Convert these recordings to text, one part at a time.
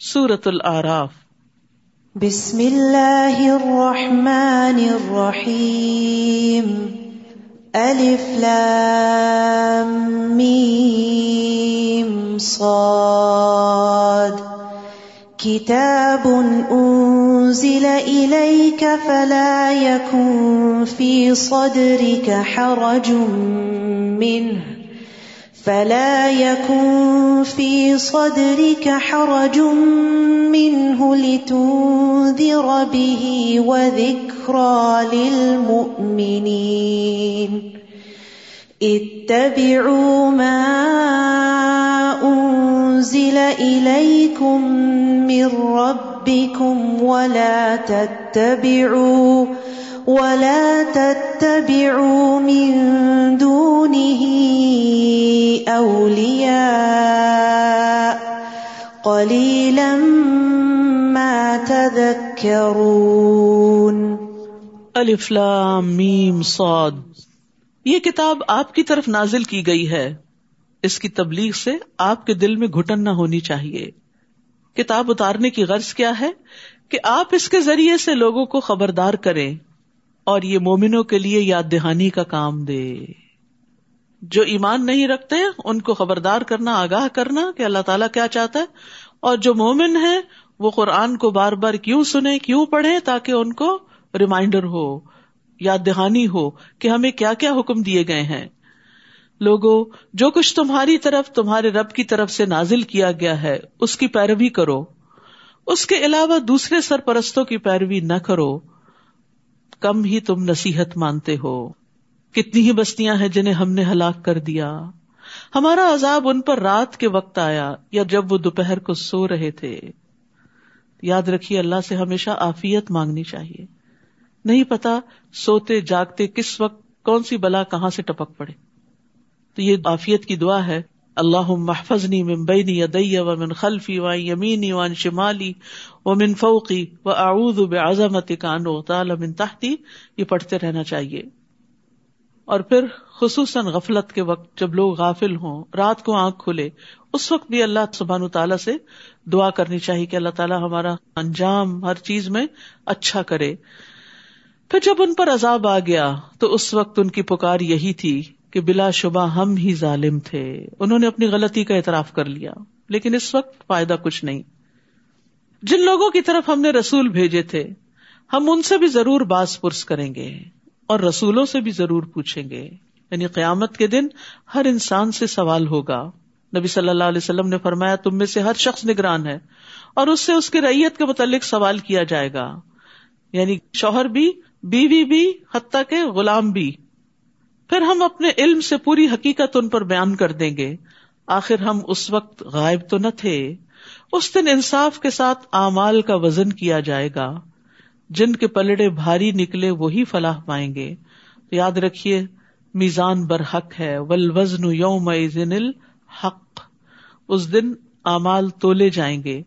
سورت العراف بسم اللہ الرحمن الرحیم الف لام میم صاد. کتاب انزل الیک فلا یکن فی صدرک حرج منه. فلا يكن في صدرك حرج منه لتنذر به وذكرى للمؤمنين. اتبعوا ما انزل اليكم من ربكم ولا تتبعوا ولا تتبعوا من دونه اولیاء قلیلا ما تذکرون الف لام میم صاد. یہ کتاب آپ کی طرف نازل کی گئی ہے. اس کی تبلیغ سے آپ کے دل میں گھٹن نہ ہونی چاہیے. کتاب اتارنے کی غرض کیا ہے کہ آپ اس کے ذریعے سے لوگوں کو خبردار کریں اور یہ مومنوں کے لیے یاد دہانی کا کام دے. جو ایمان نہیں رکھتے ان کو خبردار کرنا، آگاہ کرنا کہ اللہ تعالیٰ کیا چاہتا ہے۔ اور جو مومن ہے وہ قرآن کو بار بار کیوں سنے کیوں پڑھے تاکہ ان کو ریمائنڈر ہو یاد دہانی ہو کہ ہمیں کیا کیا حکم دیے گئے ہیں۔ لوگو، جو کچھ تمہاری طرف، تمہارے رب کی طرف سے نازل کیا گیا ہے، اس کی پیروی کرو۔ اس کے علاوہ دوسرے سرپرستوں کی پیروی نہ کرو۔ کم ہی تم نصیحت مانتے ہو۔ کتنی ہی بستیاں ہیں جنہیں ہم نے ہلاک کر دیا۔ ہمارا عذاب ان پر رات کے وقت آیا یا جب وہ دوپہر کو سو رہے تھے۔ یاد رکھیے، اللہ سے ہمیشہ آفیت مانگنی چاہیے۔ نہیں پتا سوتے، جاگتے کس وقت کون سی بلا کہاں سے ٹپک پڑے۔ تو یہ آفیت کی دعا ہے اللہ محفظنی من بینی یدی و من خلفی و یمینی و شمالی و من فوقی و اعوذ بعظمتک ان اغتال من تحتی۔ یہ پڑھتے رہنا چاہیے۔ اور پھر خصوصاً غفلت کے وقت جب لوگ غافل ہوں، رات کو آنکھ کھلے، اس وقت بھی اللہ سبحان تعالیٰ سے دعا کرنی چاہیے کہ اللہ تعالیٰ ہمارا انجام ہر چیز میں اچھا کرے۔ پھر جب ان پر عذاب آ گیا، تو اس وقت ان کی پکار یہی تھی کہ بلا شبہ ہم ہی ظالم تھے۔ انہوں نے اپنی غلطی کا اعتراف کر لیا، لیکن اس وقت فائدہ کچھ نہیں۔ جن لوگوں کی طرف ہم نے رسول بھیجے تھے، ہم ان سے بھی ضرور باز پرس کریں گے۔ اور رسولوں سے بھی ضرور پوچھیں گے۔ یعنی قیامت کے دن ہر انسان سے سوال ہوگا۔ نبی صلی اللہ علیہ وسلم نے فرمایا، تم میں سے ہر شخص نگران ہے اور اس سے اس کی ریت کے متعلق سوال کیا جائے گا۔ یعنی شوہر بھی، بیوی بھی، حتیٰ کے غلام بھی۔ پھر ہم اپنے علم سے پوری حقیقت ان پر بیان کر دیں گے۔ آخر ہم اس وقت غائب تو نہ تھے۔ اس دن انصاف کے ساتھ اعمال کا وزن کیا جائے گا۔ جن کے پلڑے بھاری نکلے وہی فلاح پائیں گے۔ یاد رکھیے، میزان برحق ہے۔ ول وزن یوم الحق۔ اس دن اعمال تولے جائیں گے۔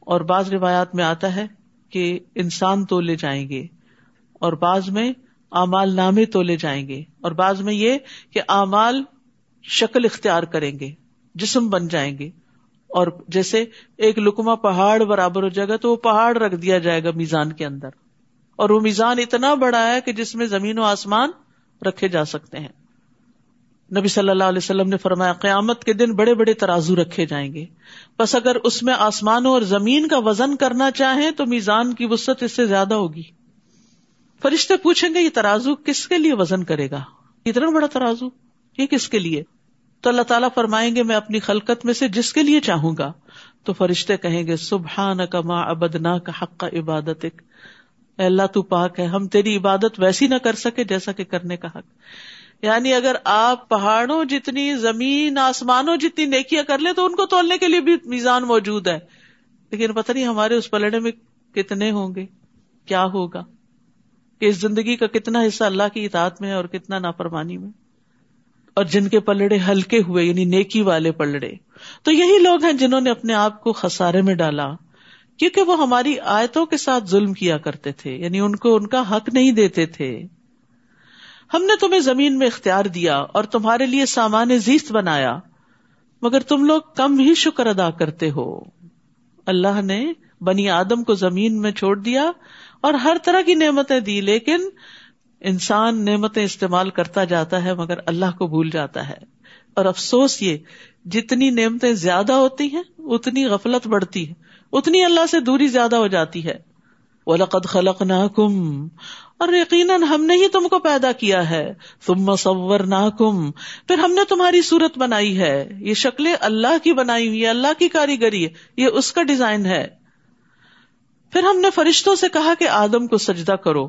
اور بعض روایات میں آتا ہے کہ انسان تولے جائیں گے اور بعض میں اعمال نامے تولے جائیں گے۔ اور بعض میں یہ کہ اعمال شکل اختیار کریں گے، جسم بن جائیں گے۔ اور جیسے ایک لکما پہاڑ برابر ہو جائے گا تو وہ پہاڑ رکھ دیا جائے گا میزان کے اندر اور وہ میزان اتنا بڑا ہے کہ جس میں زمین و آسمان رکھے جا سکتے ہیں۔ نبی صلی اللہ علیہ وسلم نے فرمایا، قیامت کے دن بڑے بڑے ترازو رکھے جائیں گے۔ بس اگر اس میں آسمانوں اور زمین کا وزن کرنا چاہیں تو میزان کی وسط اس سے زیادہ ہوگی۔ فرشتے پوچھیں گے، یہ ترازو کس کے لیے وزن کرے گا؟ اتنا بڑا ترازو، یہ کس کے لیے؟ تو اللہ تعالیٰ فرمائیں گے، میں اپنی خلقت میں سے جس کے لیے چاہوں گا۔ تو فرشتے کہیں گے سبحا نہ کما ابد نہ کا حق کا عبادت اللہ تو پاک ہے، ہم تیری عبادت ویسی نہ کر سکے جیسا کہ کرنے کا حق۔ یعنی اگر آپ پہاڑوں جتنی زمین، آسمانوں جتنی نیکیاں کر لیں تو ان کو تولنے کے لیے بھی میزان موجود ہے۔ لیکن پتہ نہیں ہمارے اس پلڑے میں کتنے ہوں گے، کیا ہوگا؟ کہ اس زندگی کا کتنا حصہ اللہ کی اطاعت میں ہے اور کتنا نافرمانی میں۔ اور جن کے پلڑے ہلکے ہوئے یعنی نیکی والے پلڑے۔ تو یہی لوگ ہیں جنہوں نے اپنے آپ کو خسارے میں ڈالا، کیونکہ وہ ہماری آیتوں کے ساتھ ظلم کیا کرتے تھے یعنی ان کو ان کا حق نہیں دیتے تھے۔ ہم نے تمہیں زمین میں اختیار دیا اور تمہارے لیے سامان زیست بنایا، مگر تم لوگ کم ہی شکر ادا کرتے ہو۔ اللہ نے بنی آدم کو زمین میں چھوڑ دیا اور ہر طرح کی نعمتیں دی، لیکن انسان نعمتیں استعمال کرتا جاتا ہے مگر اللہ کو بھول جاتا ہے۔ اور افسوس یہ، جتنی نعمتیں زیادہ ہوتی ہیں، اتنی غفلت بڑھتی ہے۔ اتنی اللہ سے دوری زیادہ ہو جاتی ہے۔ وہ لقد اور یقیناً ہم نے ہی تم کو پیدا کیا ہے۔ تم مصور پھر ہم نے تمہاری صورت بنائی ہے۔ یہ شکلیں اللہ کی بنائی ہوئی ہے اللہ کی کاریگری ہے۔ یہ اس کا ڈیزائن ہے۔ پھر ہم نے فرشتوں سے کہا کہ آدم کو سجدہ کرو۔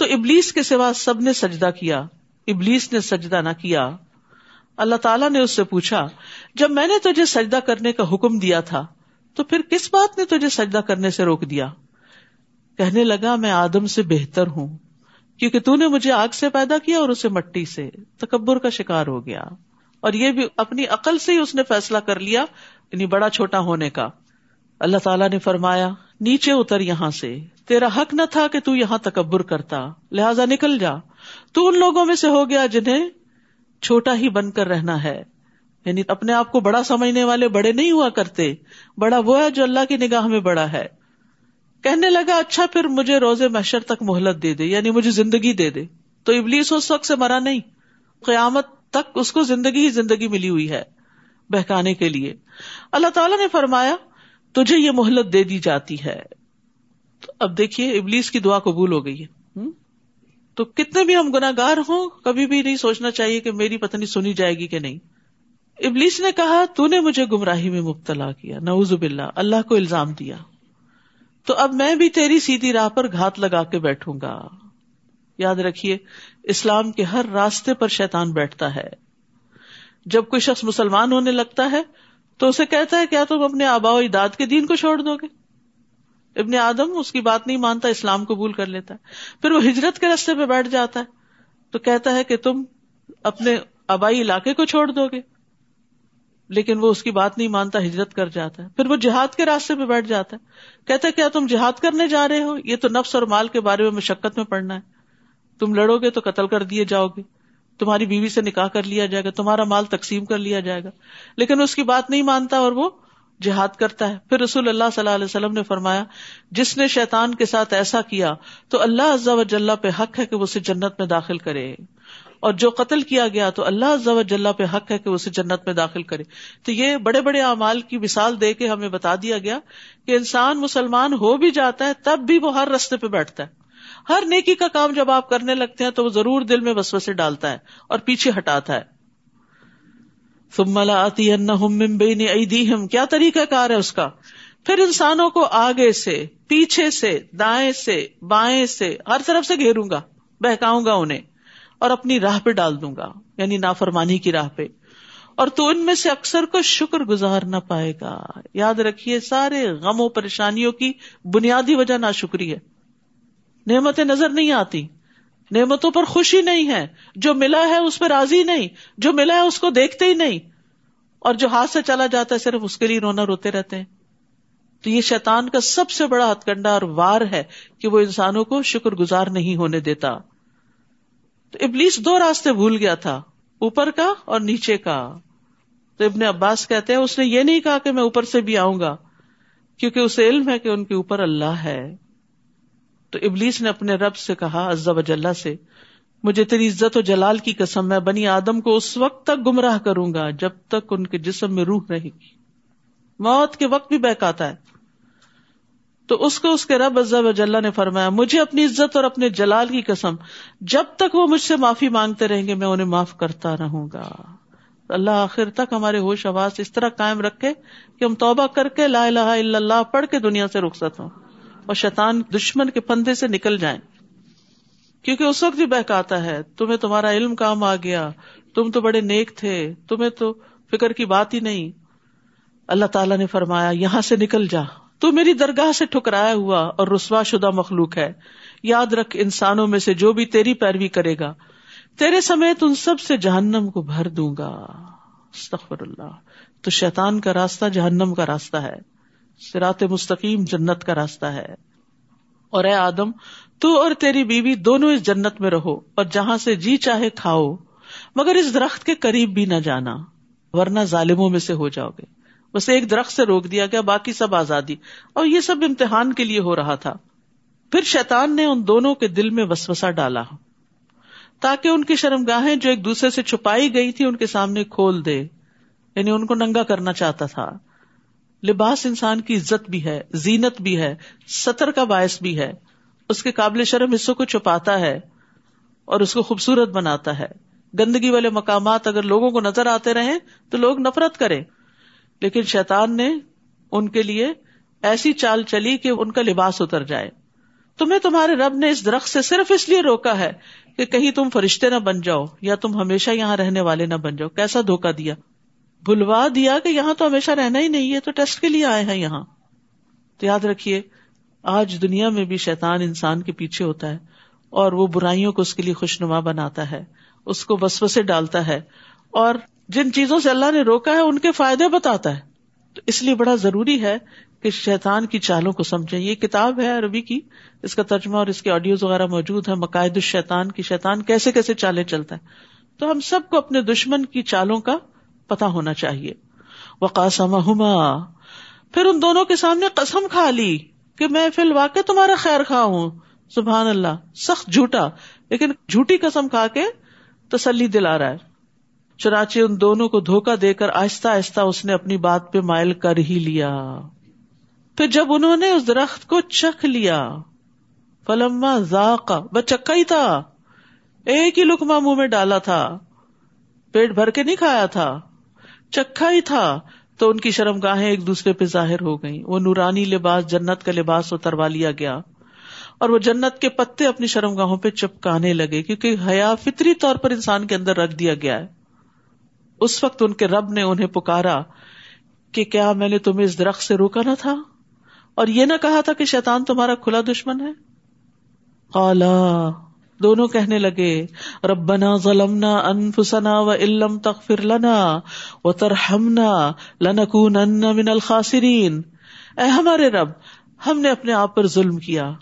تو ابلیس کے سوا سب نے سجدہ کیا۔ ابلیس نے سجدہ نہ کیا۔ اللہ تعالیٰ نے اس سے پوچھا، جب میں نے تجھے سجدہ کرنے کا حکم دیا تھا، تو پھر کس بات نے تجھے سجدہ کرنے سے روک دیا؟ کہنے لگا، میں آدم سے بہتر ہوں، کیونکہ تو نے مجھے آگ سے پیدا کیا اور اسے مٹی سے تکبر کا شکار ہو گیا۔ اور یہ بھی اپنی عقل سے ہی اس نے فیصلہ کر لیا یعنی بڑا چھوٹا ہونے کا۔ اللہ تعالیٰ نے فرمایا، نیچے اتر یہاں سے۔ تیرا حق نہ تھا کہ تو یہاں تکبر کرتا، لہذا نکل جا۔ تو ان لوگوں میں سے ہو گیا جنہیں چھوٹا ہی بن کر رہنا ہے۔ یعنی اپنے آپ کو بڑا سمجھنے والے بڑے نہیں ہوا کرتے، بڑا وہ ہے جو اللہ کی نگاہ میں بڑا ہے۔ کہنے لگا اچھا پھر مجھے روزے محشر تک مہلت دے دے یعنی مجھے زندگی دے دے۔ تو ابلیس اس وقت سے مرا نہیں، قیامت تک اس کو زندگی ہی زندگی ملی ہوئی ہے بہکانے کے لیے۔ اللہ تعالیٰ نے فرمایا، تجھے یہ مہلت دے دی جاتی ہے۔ تو اب دیکھیے، ابلیس کی دعا قبول ہو گئی ہے۔ تو کتنے بھی ہم گناگار ہوں، کبھی بھی نہیں سوچنا چاہیے کہ میری پتنی سنی جائے گی کہ نہیں۔ ابلیس نے کہا، تو نے مجھے گمراہی میں مبتلا کیا نوز باللہ، اللہ کو الزام دیا۔ تو اب میں بھی تیری سیدھی راہ پر گھات لگا کے بیٹھوں گا۔ یاد رکھیے، اسلام کے ہر راستے پر شیطان بیٹھتا ہے۔ جب کوئی شخص مسلمان ہونے لگتا ہے، تو اسے کہتا ہے، کیا تم اپنے آبا و اجداد کے دین کو چھوڑ دو گے؟ ابن آدم اس کی بات نہیں مانتا، اسلام قبول کر لیتا ہے۔ پھر وہ ہجرت کے رستے پہ بیٹھ جاتا ہے۔ تو کہتا ہے کہ تم اپنے آبائی علاقے کو چھوڑ دو گے۔ لیکن وہ اس کی بات نہیں مانتا، ہجرت کر جاتا ہے۔ پھر وہ جہاد کے راستے پہ بیٹھ جاتا ہے۔ کہتا ہے، کیا تم جہاد کرنے جا رہے ہو؟ یہ تو نفس اور مال کے بارے میں مشقت میں پڑنا ہے۔ تم لڑو گے تو قتل کر دیے جاؤ گے۔ تمہاری بیوی سے نکاح کر لیا جائے گا، تمہارا مال تقسیم کر لیا جائے گا۔ لیکن اس کی بات نہیں مانتا اور وہ جہاد کرتا ہے۔ پھر رسول اللہ صلی اللہ علیہ وسلم نے فرمایا، جس نے شیطان کے ساتھ ایسا کیا، تو اللہ عزا و پہ حق ہے کہ وہ اسے جنت میں داخل کرے۔ اور جو قتل کیا گیا، تو اللہ عزا و پہ حق ہے کہ اسے جنت میں داخل کرے۔ تو یہ بڑے بڑے اعمال کی مثال دے کے ہمیں بتا دیا گیا کہ انسان مسلمان ہو بھی جاتا ہے، تب بھی وہ ہر رستے پہ بیٹھتا ہے۔ ہر نیکی کا کام جب آپ کرنے لگتے ہیں، تو وہ ضرور دل میں بس ڈالتا ہے اور پیچھے ہٹاتا ہے۔ آتی کیا طریقہ کار ہے اس کا؟ پھر انسانوں کو آگے سے، پیچھے سے، دائیں سے، بائیں سے، ہر طرف سے گھیروں گا، بہکاؤں گا انہیں، اور اپنی راہ پہ ڈال دوں گا یعنی نافرمانی کی راہ پہ۔ اور تو ان میں سے اکثر کو شکر گزار نہ پائے گا۔ یاد رکھیے، سارے غم و پریشانیوں کی بنیادی وجہ نہ شکری ہے۔ نعمتیں نظر نہیں آتی۔ نعمتوں پر خوشی نہیں ہے۔ جو ملا ہے اس پہ راضی نہیں۔ جو ملا ہے اس کو دیکھتے ہی نہیں۔ اور جو ہاتھ سے چلا جاتا ہے صرف اس کے لیے رونا روتے رہتے ہیں۔ تو یہ شیطان کا سب سے بڑا ہتھ کنڈا اور وار ہے کہ وہ انسانوں کو شکر گزار نہیں ہونے دیتا۔ تو ابلیس دو راستے بھول گیا تھا، اوپر کا اور نیچے کا۔ تو ابن عباس کہتے ہیں، اس نے یہ نہیں کہا کہ میں اوپر سے بھی آؤں گا، کیونکہ اسے علم ہے کہ ان کے اوپر اللہ ہے۔ تو ابلیس نے اپنے رب سے کہا عزب وجاللہ سے، مجھے تیری عزت و جلال کی قسم، میں بنی آدم کو اس وقت تک گمراہ کروں گا جب تک ان کے جسم میں روح رہے گی۔ موت کے وقت بھی بہکاتا ہے۔ تو اس کو اس کے رب عزب وجاللہ نے فرمایا، مجھے اپنی عزت اور اپنے جلال کی قسم، جب تک وہ مجھ سے معافی مانگتے رہیں گے، میں انہیں معاف کرتا رہوں گا۔ اللہ آخر تک ہمارے ہوش آواز اس طرح قائم رکھے کہ ہم توبہ کر کے لا الہ الا اللہ پڑھ کے دنیا سے رخصت ہوں۔ اور شیطان دشمن کے پندے سے نکل جائیں۔ کیونکہ اس وقت بھی بہکاتا ہے، تمہیں تمہارا علم کام آ گیا، تم تو بڑے نیک تھے، تمہیں تو فکر کی بات ہی نہیں۔ اللہ تعالیٰ نے فرمایا، یہاں سے نکل جا۔ تو میری درگاہ سے ٹھکرایا ہوا اور رسوا شدہ مخلوق ہے۔ یاد رکھ، انسانوں میں سے جو بھی تیری پیروی کرے گا، تیرے سمیت ان سب سے جہنم کو بھر دوں گا۔ استغفر اللہ۔ تو شیطان کا راستہ جہنم کا راستہ ہے۔ سرات مستقیم جنت کا راستہ ہے۔ اور اے آدم، تو اور تیری بیوی دونوں اس جنت میں رہو اور جہاں سے جی چاہے کھاؤ، مگر اس درخت کے قریب بھی نہ جانا، ورنہ ظالموں میں سے ہو جاؤ گے۔ بس ایک درخت سے روک دیا گیا، باقی سب آزادی۔ اور یہ سب امتحان کے لیے ہو رہا تھا۔ پھر شیطان نے ان دونوں کے دل میں وسوسا ڈالا۔ تاکہ ان کی شرم گاہیں جو ایک دوسرے سے چھپائی گئی تھی ان کے سامنے کھول دے یعنی ان کو ننگا کرنا چاہتا تھا۔ لباس انسان کی عزت بھی ہے، زینت بھی ہے، سطر کا باعث بھی ہے۔ اس کے قابل شرم حصوں کو چھپاتا ہے اور اس کو خوبصورت بناتا ہے۔ گندگی والے مقامات اگر لوگوں کو نظر آتے رہے تو لوگ نفرت کریں۔ لیکن شیطان نے ان کے لیے ایسی چال چلی کہ ان کا لباس اتر جائے۔ تمہیں تمہارے رب نے اس درخت سے صرف اس لیے روکا ہے کہ کہیں تم فرشتے نہ بن جاؤ یا تم ہمیشہ یہاں رہنے والے نہ بن جاؤ۔ کیسا دھوکا دیا۔ بھلوا دیا کہ یہاں تو ہمیشہ رہنا ہی نہیں ہے، تو ٹیسٹ کے لیے آئے ہیں یہاں۔ تو یاد رکھیے، آج دنیا میں بھی شیطان انسان کے پیچھے ہوتا ہے اور وہ برائیوں کو اس کے لیے خوشنما بناتا ہے، اس کو بس بسے ڈالتا ہے۔ اور جن چیزوں سے اللہ نے روکا ہے، ان کے فائدے بتاتا ہے۔ تو اس لیے بڑا ضروری ہے کہ شیطان کی چالوں کو سمجھے یہ کتاب ہے عربی کی، اس کا ترجمہ اور اس کے آڈیوز وغیرہ موجود ہے مقاعد الشیطان کی شیطان کیسے کیسے چالیں چلتا ہے۔ تو ہم سب کو اپنے دشمن کی چالوں کا پتا ہونا چاہیے۔ وقاسم پھر ان دونوں کے سامنے قسم کھا لی کہ میں فی الواقع تمہارا خیر خواہ ہوں۔ سبحان اللہ۔ سخت جھوٹا۔ لیکن جھوٹی قسم کھا کے تسلی دلا رہا ہے۔ چنانچہ ان دونوں کو دھوکا دے کر آہستہ آہستہ اس نے اپنی بات پہ مائل کر ہی لیا۔ پھر جب انہوں نے اس درخت کو چکھ لیا، فلما ذاق وہ چکا ہی تھا۔ ایک ہی لکما منہ میں ڈالا تھا۔ پیٹ بھر کے نہیں کھایا تھا۔ چکھا ہی تھا تو ان کی شرم گاہیں ایک دوسرے پہ ظاہر ہو گئی وہ نورانی لباس جنت کا لباس اتروا لیا گیا اور وہ جنت کے پتے اپنی شرم گاہوں پہ چپکانے لگے کیونکہ حیا فطری طور پر انسان کے اندر رکھ دیا گیا ہے۔ اس وقت ان کے رب نے انہیں پکارا کہ کیا میں نے تمہیں اس درخت سے روکا نہ تھا؟ اور یہ نہ کہا تھا کہ شیطان تمہارا کھلا دشمن ہے؟ قالا دونوں کہنے لگے، ربنا ظلمنا انفسنا و علم تغفر لنا و ترحمنا لنکونن من الخاسرین۔ اے ہمارے رب، ہم نے اپنے آپ پر ظلم کیا۔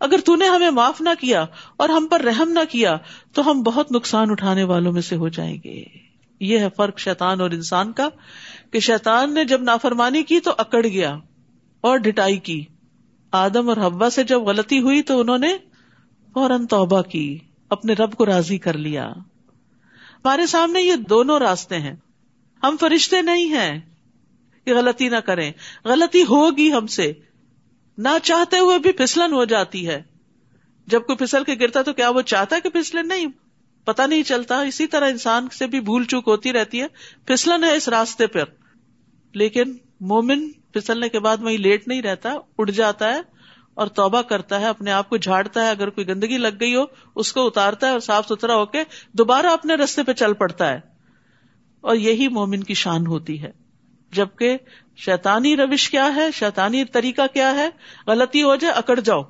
اگر تو نے ہمیں معاف نہ کیا اور ہم پر رحم نہ کیا، تو ہم بہت نقصان اٹھانے والوں میں سے ہو جائیں گے۔ یہ ہے فرق شیطان اور انسان کا، کہ شیطان نے جب نافرمانی کی تو اکڑ گیا اور ڈٹائی کی۔ آدم اور حبا سے جب غلطی ہوئی تو انہوں نے فوراً توبہ کی، اپنے رب کو راضی کر لیا۔ ہمارے سامنے یہ دونوں راستے ہیں۔ ہم فرشتے نہیں ہیں۔ کہ غلطی نہ کریں۔ غلطی ہوگی ہم سے۔ نہ چاہتے ہوئے بھی پھسلن ہو جاتی ہے۔ جب کوئی پھسل کے گرتا تو کیا وہ چاہتا ہے کہ پھسلن نہیں۔ پتا نہیں چلتا۔ اسی طرح انسان سے بھی بھول چوک ہوتی رہتی ہے۔ پھسلن ہے اس راستے پر۔ لیکن مومن پھسلنے کے بعد وہی لیٹ نہیں رہتا، اڑ جاتا ہے۔ اور توبہ کرتا ہے، اپنے آپ کو جھاڑتا ہے، اگر کوئی گندگی لگ گئی ہو، اس کو اتارتا ہے اور صاف ستھرا ہو کے دوبارہ اپنے رستے پہ چل پڑتا ہے۔ اور یہی مومن کی شان ہوتی ہے۔ جبکہ شیتانی روش کیا ہے شیتانی طریقہ کیا ہے؟ غلطی ہو جائے، اکڑ جاؤ۔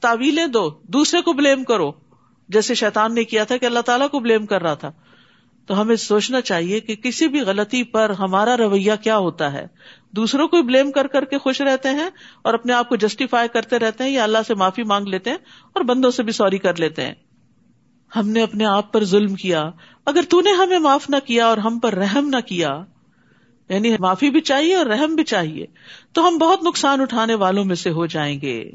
تعویلیں دو، دوسرے کو بلیم کرو۔ جیسے شیتان نے کیا تھا کہ اللہ تعالیٰ کو بلیم کر رہا تھا۔ تو ہمیں سوچنا چاہیے کہ کسی بھی غلطی پر ہمارا رویہ کیا ہوتا ہے؟ دوسروں کو بلیم کر کر کے خوش رہتے ہیں اور اپنے آپ کو جسٹیفائی کرتے رہتے ہیں یا اللہ سے معافی مانگ لیتے ہیں اور بندوں سے بھی سوری کر لیتے ہیں۔ ہم نے اپنے آپ پر ظلم کیا۔ اگر تو نے ہمیں معاف نہ کیا اور ہم پر رحم نہ کیا یعنی معافی بھی چاہیے اور رحم بھی چاہیے، تو ہم بہت نقصان اٹھانے والوں میں سے ہو جائیں گے۔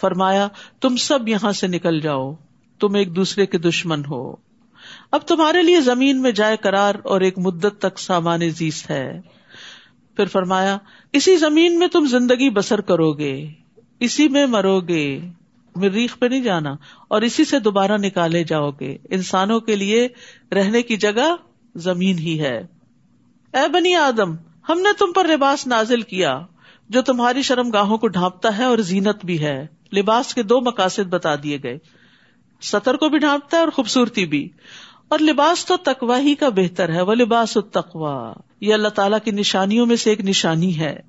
فرمایا، تم سب یہاں سے نکل جاؤ، تم ایک دوسرے کے دشمن ہو۔ اب تمہارے لیے زمین میں جائے کرار اور ایک مدت تک سامان زیست ہے۔ پھر فرمایا، اسی زمین میں تم زندگی بسر کرو گے، اسی میں مرو گے۔ مریخ پہ نہیں جانا، اور اسی سے دوبارہ نکالے جاؤ گے۔ انسانوں کے لیے رہنے کی جگہ زمین ہی ہے۔ اے بنی آدم، ہم نے تم پر لباس نازل کیا، جو تمہاری شرم گاہوں کو ڈھانپتا ہے اور زینت بھی ہے۔ لباس کے دو مقاصد بتا دیے گئے۔ سطر کو بھی ڈھانپتا ہے اور خوبصورتی بھی۔ اور لباس تو تقوا ہی کا بہتر ہے وہ لباس التقوا یہ اللہ تعالیٰ کی نشانیوں میں سے ایک نشانی ہے۔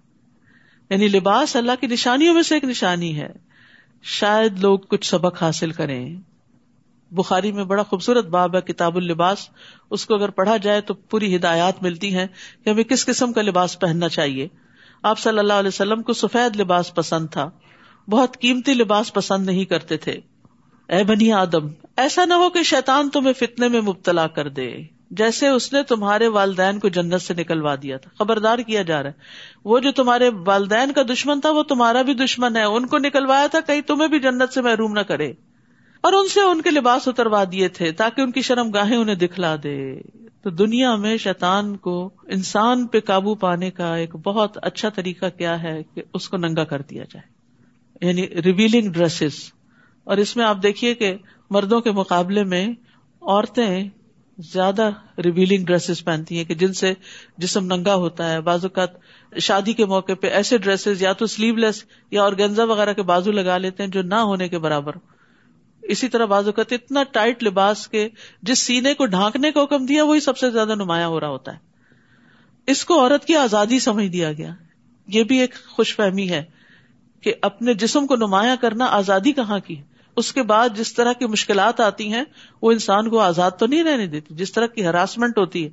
یعنی لباس اللہ کی نشانیوں میں سے ایک نشانی ہے۔ شاید لوگ کچھ سبق حاصل کریں۔ بخاری میں بڑا خوبصورت باب ہے، کتاب الباس اس کو اگر پڑھا جائے تو پوری ہدایات ملتی ہیں کہ ہمیں کس قسم کا لباس پہننا چاہیے۔ آپ صلی اللہ علیہ وسلم کو سفید لباس پسند تھا۔ بہت قیمتی لباس پسند نہیں کرتے تھے۔ اے بنی آدم ایسا نہ ہو کہ شیطان تمہیں فتنے میں مبتلا کر دے۔ جیسے اس نے تمہارے والدین کو جنت سے نکلوا دیا تھا۔ خبردار کیا جا رہا ہے۔ وہ جو تمہارے والدین کا دشمن تھا، وہ تمہارا بھی دشمن ہے۔ ان کو نکلوایا تھا، کہیں تمہیں بھی جنت سے محروم نہ کرے۔ اور ان سے ان کے لباس اتروا دیے تھے تاکہ ان کی شرم گاہیں انہیں دکھلا دے۔ تو دنیا میں شیطان کو انسان پہ قابو پانے کا ایک بہت اچھا طریقہ کیا ہے کہ اس کو ننگا کر دیا جائے۔ یعنی ریویلنگ ڈریسز اور اس میں آپ دیکھیے کہ مردوں کے مقابلے میں عورتیں زیادہ ریویلنگ ڈریسز پہنتی ہیں کہ جن سے جسم ننگا ہوتا ہے۔ بعض اوقات شادی کے موقع پہ ایسے ڈریسز یا تو سلیو لیس یا اور وغیرہ کے بازو لگا لیتے ہیں جو نہ ہونے کے برابر۔ اسی طرح بعض اوقات اتنا ٹائٹ لباس کے جس سینے کو ڈھانکنے کا حکم دیا، وہی سب سے زیادہ نمایاں ہو رہا ہوتا ہے۔ اس کو عورت کی آزادی سمجھ دیا گیا۔ یہ بھی ایک خوش فہمی ہے کہ اپنے جسم کو نمایاں کرنا آزادی کہاں کی اس کے بعد جس طرح کی مشکلات آتی ہیں، وہ انسان کو آزاد تو نہیں رہنے دیتی، جس طرح کی ہراسمنٹ ہوتی ہے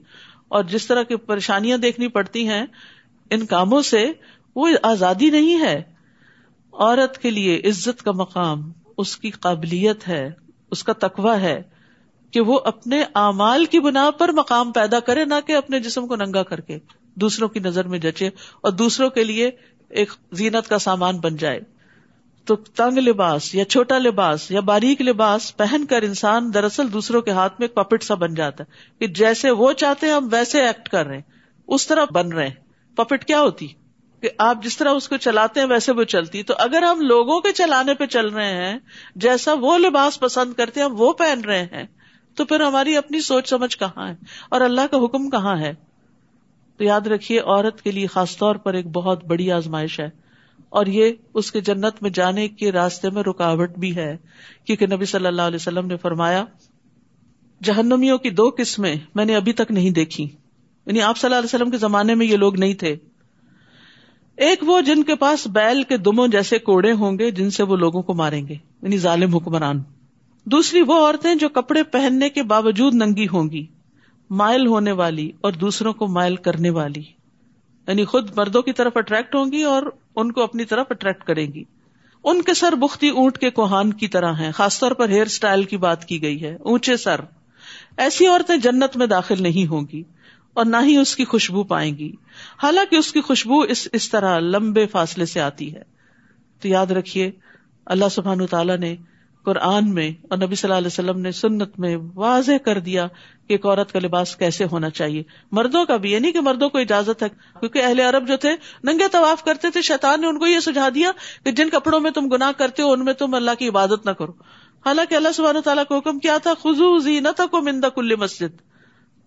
اور جس طرح کی پریشانیاں دیکھنی پڑتی ہیں، ان کاموں سے وہ آزادی نہیں ہے۔ عورت کے لیے عزت کا مقام اس کی قابلیت ہے، اس کا تقوی ہے کہ وہ اپنے اعمال کی بنا پر مقام پیدا کرے، نہ کہ اپنے جسم کو ننگا کر کے دوسروں کی نظر میں جچے اور دوسروں کے لیے ایک زینت کا سامان بن جائے۔ تو تنگ لباس یا چھوٹا لباس یا باریک لباس پہن کر انسان دراصل دوسروں کے ہاتھ میں پپٹ سا بن جاتا ہے کہ جیسے وہ چاہتے ہیں ہم ویسے ایکٹ کر رہے ہیں۔ اس طرح بن رہے ہیں۔ پپٹ کیا ہوتی؟ کہ آپ جس طرح اس کو چلاتے ہیں ویسے وہ چلتی۔ تو اگر ہم لوگوں کے چلانے پہ چل رہے ہیں، جیسا وہ لباس پسند کرتے ہیں، ہم وہ پہن رہے ہیں، تو پھر ہماری اپنی سوچ سمجھ کہاں ہے؟ اور اللہ کا حکم کہاں ہے؟ تو یاد رکھیے، عورت کے لیے خاص طور پر ایک بہت بڑی آزمائش ہے۔ اور یہ اس کے جنت میں جانے کے راستے میں رکاوٹ بھی ہے۔ کیونکہ نبی صلی اللہ علیہ وسلم نے فرمایا، جہنمیوں کی دو قسمیں میں نے ابھی تک نہیں دیکھی۔ یعنی آپ صلی اللہ علیہ وسلم کے زمانے میں یہ لوگ نہیں تھے۔ ایک وہ جن کے پاس بیل کے دموں جیسے کوڑے ہوں گے جن سے وہ لوگوں کو ماریں گے یعنی ظالم حکمران۔ دوسری وہ عورتیں جو کپڑے پہننے کے باوجود ننگی ہوں گی، مائل ہونے والی اور دوسروں کو مائل کرنے والی۔ یعنی خود مردوں کی طرف اٹریکٹ ہوں گی اور ان کو اپنی طرف اٹریکٹ کریں گی۔ ان کے سر بختی اونٹ کے کوہان کی طرح ہیں، خاص طور پر ہیئر اسٹائل کی بات کی گئی ہے۔ اونچے سر۔ ایسی عورتیں جنت میں داخل نہیں ہوں گی اور نہ ہی اس کی خوشبو پائیں گی۔ حالانکہ اس کی خوشبو اس اس طرح لمبے فاصلے سے آتی ہے۔ تو یاد رکھیے، اللہ سبحان تعالیٰ نے قرآن میں اور نبی صلی اللہ علیہ وسلم نے سنت میں واضح کر دیا کہ ایک عورت کا لباس کیسے ہونا چاہیے۔ مردوں کا بھی یعنی کہ مردوں کو اجازت ہے، کیونکہ اہل عرب جو تھے، ننگے طواف کرتے تھے، شیطان نے ان کو یہ سجھا دیا کہ جن کپڑوں میں تم گناہ کرتے ہو، ان میں تم اللہ کی عبادت نہ کرو۔ حالانکہ اللہ سبحانہ تعالیٰ کو حکم کیا تھا؟ خزو زینت کو مندا کل مسجد۔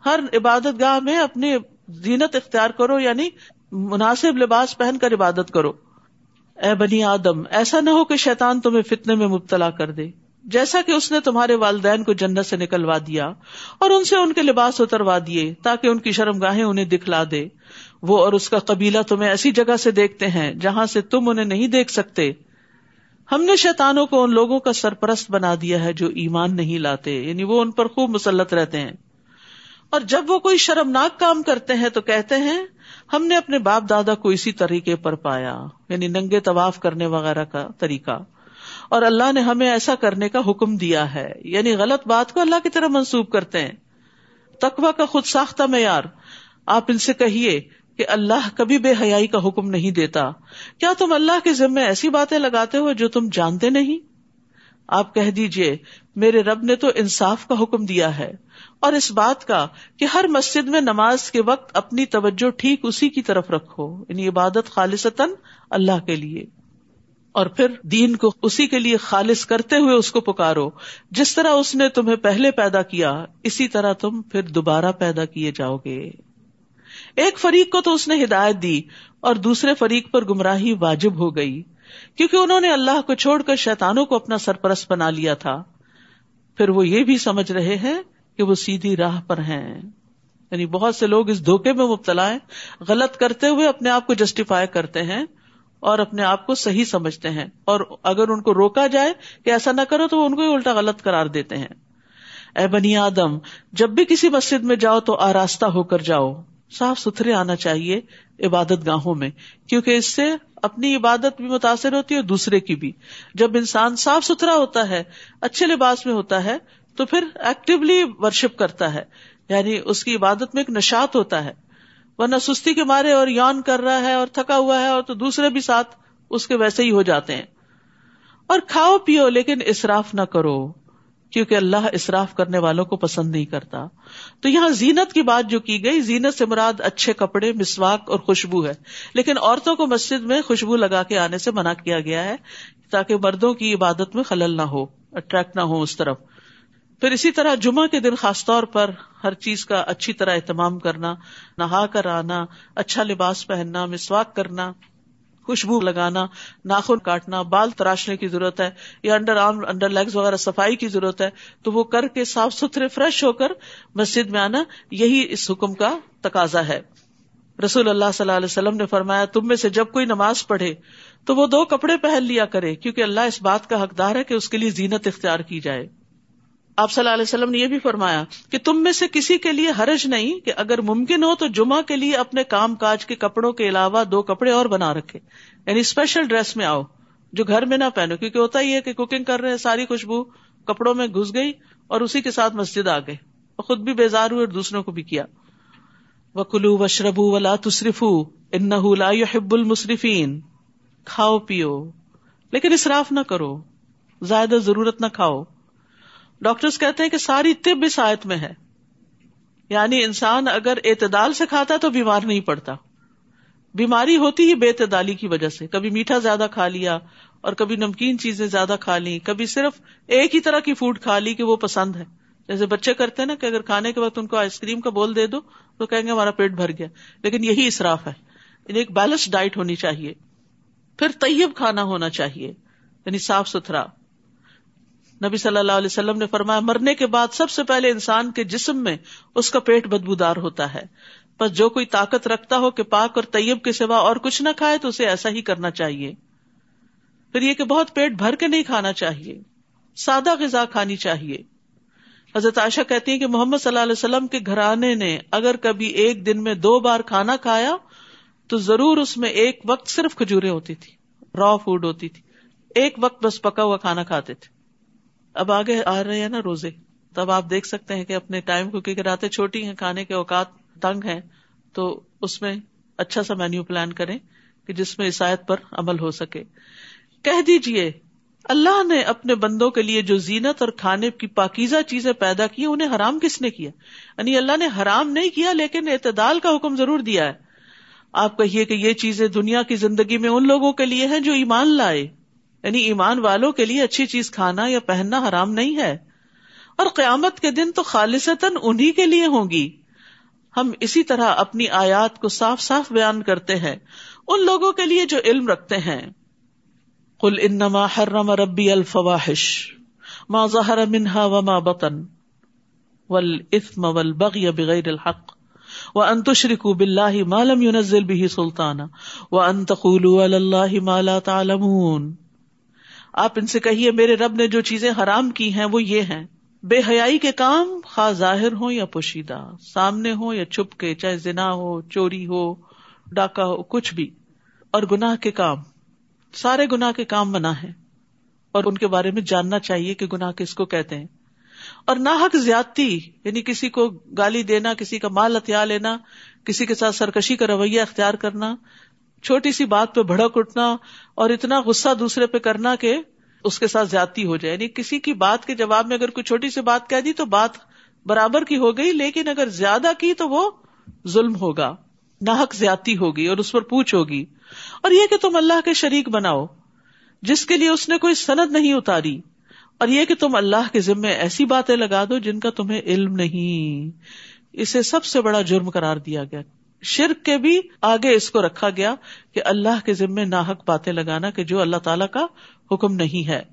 ہر عبادت گاہ میں اپنی زینت اختیار کرو یعنی مناسب لباس پہن کر عبادت کرو۔ اے بنی آدم، ایسا نہ ہو کہ شیطان تمہیں فتنے میں مبتلا کر دے۔ جیسا کہ اس نے تمہارے والدین کو جنت سے نکلوا دیا اور ان سے ان کے لباس اتروا دیے تاکہ ان کی شرم گاہیں انہیں دکھلا دے۔ وہ اور اس کا قبیلہ تمہیں ایسی جگہ سے دیکھتے ہیں جہاں سے تم انہیں نہیں دیکھ سکتے۔ ہم نے شیتانوں کو ان لوگوں کا سرپرست بنا دیا ہے جو ایمان نہیں لاتے یعنی وہ ان پر خوب مسلط رہتے ہیں۔ اور جب وہ کوئی شرمناک کام کرتے ہیں تو کہتے ہیں، ہم نے اپنے باپ دادا کو اسی طریقے پر پایا یعنی ننگے طواف کرنے وغیرہ کا طریقہ۔ اور اللہ نے ہمیں ایسا کرنے کا حکم دیا ہے۔ یعنی غلط بات کو اللہ کی طرح منسوب کرتے ہیں۔ تقوا کا خود ساختہ معیار۔ آپ ان سے کہیے کہ اللہ کبھی بے حیائی کا حکم نہیں دیتا۔ کیا تم اللہ کے ذمے ایسی باتیں لگاتے ہو جو تم جانتے نہیں؟ آپ کہہ دیجیے میرے رب نے تو انصاف کا حکم دیا ہے۔ اور اس بات کا کہ ہر مسجد میں نماز کے وقت اپنی توجہ ٹھیک اسی کی طرف رکھو یعنی عبادت خالصتاً اللہ کے لیے۔ اور پھر دین کو اسی کے لیے خالص کرتے ہوئے اس کو پکارو۔ جس طرح اس نے تمہیں پہلے پیدا کیا، اسی طرح تم پھر دوبارہ پیدا کیے جاؤ گے۔ ایک فریق کو تو اس نے ہدایت دی اور دوسرے فریق پر گمراہی واجب ہو گئی، کیونکہ انہوں نے اللہ کو چھوڑ کر شیتانوں کو اپنا سرپرست بنا لیا تھا۔ پھر وہ یہ بھی سمجھ رہے ہیں کہ وہ سیدھی راہ پر ہیں۔ یعنی بہت سے لوگ اس دھوکے میں مبتلا ہیں، غلط کرتے ہوئے اپنے آپ کو جسٹیفائی کرتے ہیں اور اپنے آپ کو صحیح سمجھتے ہیں۔ اور اگر ان کو روکا جائے کہ ایسا نہ کرو تو وہ ان کو الٹا غلط کرار دیتے ہیں۔ اے بنی آدم، جب بھی کسی مسجد میں جاؤ تو آراستہ ہو کر جاؤ۔ صاف ستھرے آنا چاہیے عبادت گاہوں میں، کیونکہ اس سے اپنی عبادت بھی متاثر ہوتی ہے اور دوسرے کی بھی۔ جب انسان صاف ستھرا ہوتا ہے، اچھے لباس میں ہوتا ہے تو پھر ایکٹیولی ورشپ کرتا ہے۔ یعنی اس کی عبادت میں ایک نشات ہوتا ہے۔ ورنہ سستی کے مارے اور یون کر رہا ہے اور تھکا ہوا ہے اور تو دوسرے بھی ساتھ اس کے ویسے ہی ہو جاتے ہیں۔ اور کھاؤ پیو لیکن اصراف نہ کرو، کیونکہ اللہ اصراف کرنے والوں کو پسند نہیں کرتا۔ تو یہاں زینت کی بات جو کی گئی، زینت سے مراد اچھے کپڑے، مسواک اور خوشبو ہے۔ لیکن عورتوں کو مسجد میں خوشبو لگا کے آنے سے منع کیا گیا ہے تاکہ مردوں کی عبادت میں خلل نہ ہو اٹریکٹ نہ ہو اس طرف۔ پھر اسی طرح جمعہ کے دن خاص طور پر ہر چیز کا اچھی طرح اہتمام کرنا، نہا کر آنا اچھا لباس پہننا، مسواک کرنا، خوشبو لگانا، ناخن کاٹنا، بال تراشنے کی ضرورت ہے یا انڈر آرم، انڈر لیگز وغیرہ صفائی کی ضرورت ہے، تو وہ کر کے صاف ستھرے فریش ہو کر مسجد میں آنا، یہی اس حکم کا تقاضا ہے۔ رسول اللہ صلی اللہ علیہ وسلم نے فرمایا، تم میں سے جب کوئی نماز پڑھے تو وہ دو کپڑے پہن لیا کرے، کیونکہ اللہ اس بات کا حقدار ہے کہ اس کے لیے زینت اختیار کی جائے۔ آپ صلی اللہ علیہ وسلم نے یہ بھی فرمایا کہ تم میں سے کسی کے لیے حرج نہیں کہ اگر ممکن ہو تو جمعہ کے لیے اپنے کام کاج کے کپڑوں کے علاوہ دو کپڑے اور بنا رکھے۔ یعنی اسپیشل ڈریس میں آؤ، جو گھر میں نہ پہنو، کیونکہ ہوتا ہی ہے کہ کوکنگ کر رہے ساری خوشبو کپڑوں میں گھس گئی اور اسی کے ساتھ مسجد آ گئے۔ خود بھی بیزار ہوئے اور دوسروں کو بھی کیا۔ وہ کلو و شربو ولا تصرف ان حب المصرفین کھاؤ، پیو۔ لیکن اصراف نہ کرو زیادہ ضرورت نہ کھاؤ۔ ڈاکٹرز کہتے ہیں کہ ساری طب اس آیت میں ہے۔ یعنی انسان اگر اعتدال سے کھاتا تو بیمار نہیں پڑتا۔ بیماری ہوتی ہی بے اعتدالی کی وجہ سے۔ کبھی میٹھا زیادہ کھا لیا اور کبھی نمکین چیزیں زیادہ کھا لی کبھی صرف ایک ہی طرح کی فوڈ کھا لی کہ وہ پسند ہے۔ جیسے بچے کرتے ہیں نا کہ اگر کھانے کے وقت ان کو آئس کریم کا بول دے دو تو کہیں گے ہمارا پیٹ بھر گیا۔ لیکن یہی اصراف ہے۔ یعنی ایک بیلنس ڈائٹ ہونی چاہیے۔ پھر طیب کھانا ہونا چاہیے۔ یعنی صاف ستھرا۔ نبی صلی اللہ علیہ وسلم نے فرمایا، مرنے کے بعد سب سے پہلے انسان کے جسم میں اس کا پیٹ بدبودار ہوتا ہے۔ بس جو کوئی طاقت رکھتا ہو کہ پاک اور طیب کے سوا اور کچھ نہ کھائے تو اسے ایسا ہی کرنا چاہیے۔ پھر یہ کہ بہت پیٹ بھر کے نہیں کھانا چاہیے، سادہ غذا کھانی چاہیے۔ حضرت عائشہ کہتی ہیں کہ محمد صلی اللہ علیہ وسلم کے گھرانے نے اگر کبھی ایک دن میں دو بار کھانا کھایا تو ضرور اس میں ایک وقت صرف کھجورے ہوتی تھی را فوڈ ہوتی تھی۔ ایک وقت بس پکا ہوا کھانا کھاتے تھے۔ اب آگے آ رہے ہیں نا روزے۔ تب آپ دیکھ سکتے ہیں کہ اپنے ٹائم کو کیونکہ راتیں چھوٹی ہیں، کھانے کے اوقات تنگ ہیں، تو اس میں اچھا سا مینیو پلان کریں کہ جس میں عیسائیت پر عمل ہو سکے۔ کہہ دیجیے اللہ نے اپنے بندوں کے لیے جو زینت اور کھانے کی پاکیزہ چیزیں پیدا کی انہیں حرام کس نے کیا؟ یعنی اللہ نے حرام نہیں کیا، لیکن اعتدال کا حکم ضرور دیا ہے۔ آپ کہیے کہ یہ چیزیں دنیا کی زندگی میں ان لوگوں کے لیے ہیں جو ایمان لائے۔ یعنی ایمان والوں کے لیے اچھی چیز کھانا یا پہننا حرام نہیں ہے۔ اور قیامت کے دن تو خالصتاً انہیں کے لیے ہوگی ہم اسی طرح اپنی آیات کو صاف صاف بیان کرتے ہیں۔ ان لوگوں کے لیے جو علم رکھتے ہیں۔ کل انما حرم ربی الفواہش ما ظہر منہا وما بطن، والإثم والبغي بغیر الحق، وان تشركوا بالله ما لم ينزل به سلطانا، وان تقولوا على الله ما لا تعلمون۔ آپ ان سے کہیے، میرے رب نے جو چیزیں حرام کی ہیں وہ یہ ہیں۔ بے حیائی کے کام خواہ ظاہر ہو یا پوشیدہ، سامنے ہو یا چھپ کے، چاہے زنا ہو، چوری ہو ڈاکا ہو، کچھ بھی۔ اور گناہ کے کام، سارے گناہ کے کام منع ہے اور ان کے بارے میں جاننا چاہیے کہ گناہ کس کو کہتے ہیں۔ اور نہ حق زیادتی یعنی کسی کو گالی دینا، کسی کا مال ہتھیا لینا، کسی کے ساتھ سرکشی کا رویہ اختیار کرنا چھوٹی سی بات پہ بھڑک اٹھنا اور اتنا غصہ دوسرے پہ کرنا کہ اس کے ساتھ زیادتی ہو جائے۔ یعنی کسی کی بات کے جواب میں اگر کوئی چھوٹی سی بات کہہ دی تو بات برابر کی ہو گئی، لیکن اگر زیادہ کی تو وہ ظلم ہوگا، ناحق زیادتی ہوگی اور اس پر پوچھ ہوگی۔ اور یہ کہ تم اللہ کے شریک بناؤ، جس کے لیے اس نے کوئی سند نہیں اتاری، اور یہ کہ تم اللہ کے ذمے ایسی باتیں لگا دو جن کا تمہیں علم نہیں۔ اسے سب سے بڑا جرم قرار دیا گیا۔ شرک کے بھی آگے اس کو رکھا گیا کہ اللہ کے ذمے ناحک باتیں لگانا کہ جو اللہ تعالی کا حکم نہیں ہے۔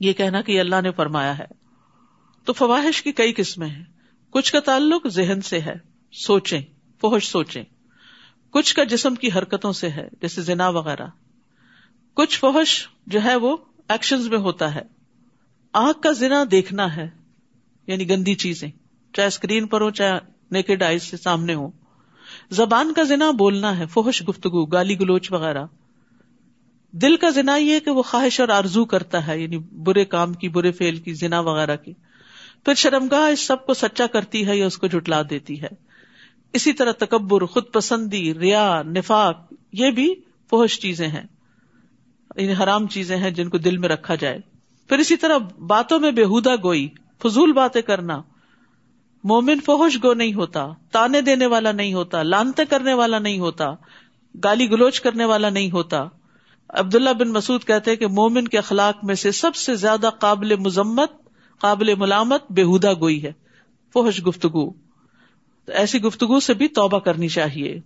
یہ کہنا کہ اللہ نے فرمایا ہے۔ تو فواہش کی کئی قسمیں ہیں۔ کچھ کا تعلق ذہن سے ہے، سوچیں فوش سوچیں۔ کچھ کا جسم کی حرکتوں سے ہے، جیسے زنا وغیرہ۔ کچھ فوش جو ہے وہ ایکشن میں ہوتا ہے۔ آنکھ کا زنا دیکھنا ہے یعنی گندی چیزیں، چاہے اسکرین پر ہو چاہے نیکڈ آئیز سے سامنے ہو زبان کا ذنا بولنا ہے فوہش گفتگو، گالی گلوچ وغیرہ۔ دل کا ذنا یہ کہ وہ خواہش اور آرزو کرتا ہے یعنی برے کام کی، برے فیل کی ذنا وغیرہ کی۔ پھر شرمگاہ اس سب کو سچا کرتی ہے یا اس کو جٹلا دیتی ہے۔ اسی طرح تکبر، خود پسندی، ریا، نفاق، یہ بھی فوش چیزیں ہیں۔ یعنی حرام چیزیں ہیں جن کو دل میں رکھا جائے۔ پھر اسی طرح باتوں میں بےحدا گوئی، فضول باتیں کرنا۔ مومن فوہش گو نہیں ہوتا، تانے دینے والا نہیں ہوتا، لانتے کرنے والا نہیں ہوتا، گالی گلوچ کرنے والا نہیں ہوتا۔ عبداللہ بن مسعود کہتے کہ مومن کے اخلاق میں سے سب سے زیادہ قابل مذمت، قابل ملامت بےحدا گوئی ہے۔ فوہش گفتگو۔ تو ایسی گفتگو سے بھی توبہ کرنی چاہیے۔